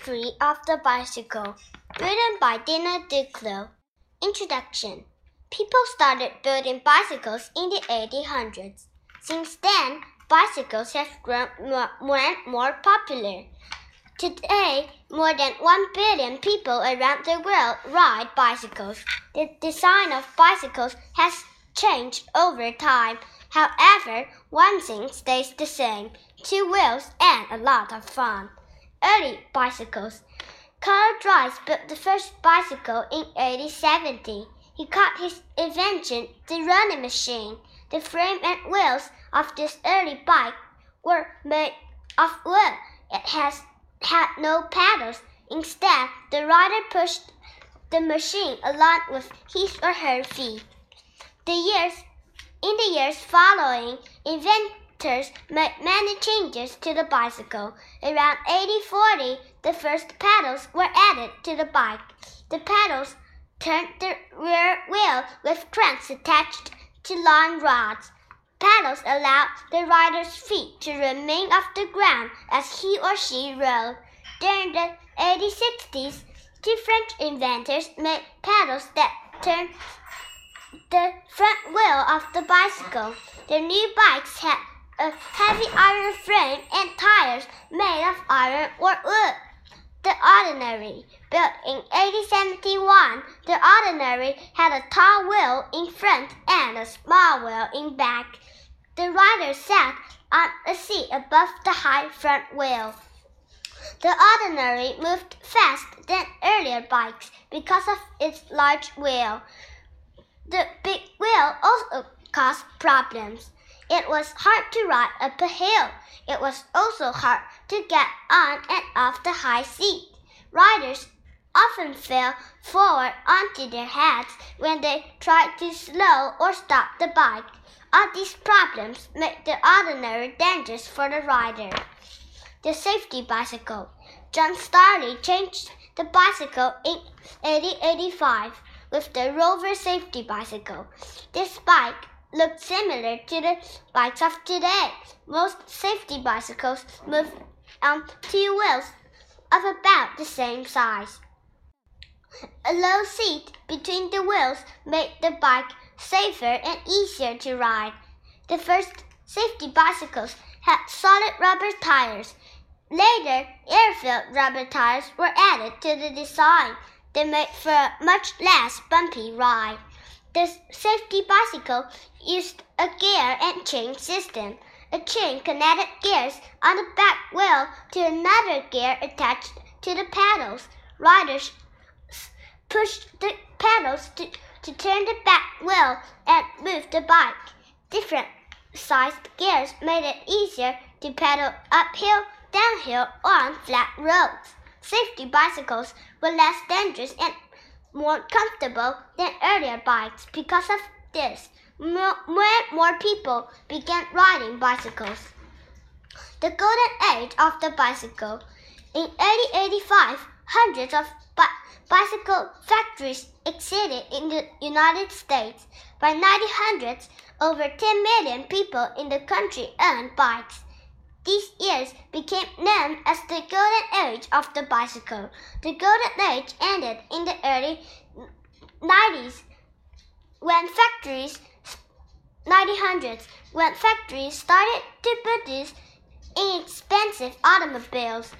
History of the Bicycle, written by Dina Duclos. Introduction People started building bicycles in the 1800s. Since then, bicycles have grown more, more, more popular. Today, more than 1 billion people around the world ride bicycles. The design of bicycles has changed over time. However, one thing stays the same two wheels and a lot of fun. Early bicycles. Karl Drais built the first bicycle in 1870. He called his invention the running machine. The frame and wheels of this early bike were made of wood. It has had no pedals. Instead, the rider pushed the machine along with his or her feet. The years in the years following, inventors made many changes to the bicycle. Around 1840, the first pedals were added to the bike. The pedals turned the rear wheel with cranks attached to long rods. Pedals allowed the rider's feet to remain off the ground as he or she rode. During the 1860s, two French inventors made pedals that turned the front wheel of the bicycle. The new bikes had a heavy iron frame and tires made of iron or wood. The Ordinary, built in 1871, the Ordinary had a tall wheel in front and a small wheel in back. The rider sat on a seat above the high front wheel. The Ordinary moved faster than earlier bikes because of its large wheel. The big wheel also caused problems. It was hard to ride up a hill. It was also hard to get on and off the high seat. Riders often fell forward onto their heads when they tried to slow or stop the bike. All these problems made the ordinary dangerous for the rider. The safety bicycle. John Starley changed the bicycle in 1885 with the Rover safety bicycle. This bike looked similar to the bikes of today. Most safety bicycles move on two wheels of about the same size. A low seat between the wheels made the bike safer and easier to ride. The first safety bicycles had solid rubber tires. Later, air-filled rubber tires were added to the design. They made for a much less bumpy ride. The safety bicycle used a gear and chain system. A chain connected gears on the back wheel to another gear attached to the pedals. Riders pushed the pedals to, to turn the back wheel and move the bike. Different sized gears made it easier to pedal uphill, downhill, or on flat roads. Safety bicycles were less dangerous and more comfortable than earlier bikes. Because of this, more, and more people began riding bicycles. The golden age of the bicycle. In 1885, hundreds of bi bicycle factories existed in the United States. By 1900s, over 10 million people in the country owned bikes. These years became known as the golden age of the bicycle. The golden age ended in the early 90s when factories 1900s when factories started to produce inexpensive automobiles.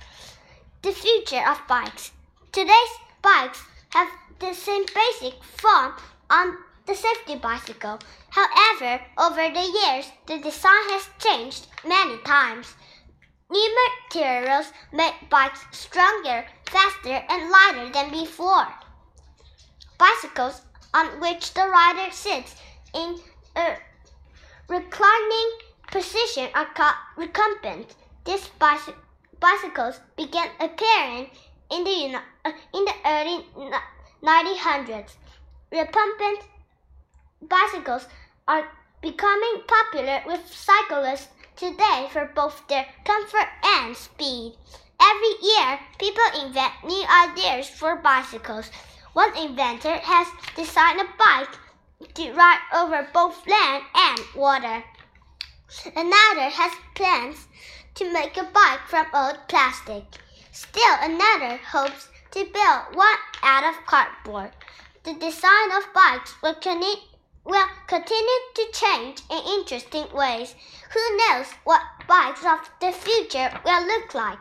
The future of bikes. Today's bikes have the same basic form on the safety bicycle. However, over the years, the design has changed many times. New materials make bikes stronger, faster, and lighter than before. Bicycles on which the rider sits in a reclining position are called recumbent. These bicy bicycles began appearing in the, uh, in the early 1900s. Recumbent bicycles are becoming popular with cyclists today for both their comfort and speed. Every year, people invent new ideas for bicycles. One inventor has designed a bike to ride over both land and water. Another has plans to make a bike from old plastic. Still another hopes to build one out of cardboard. The design of bikes will, con- will continue to change in interesting ways. Who knows what bikes of the future will look like?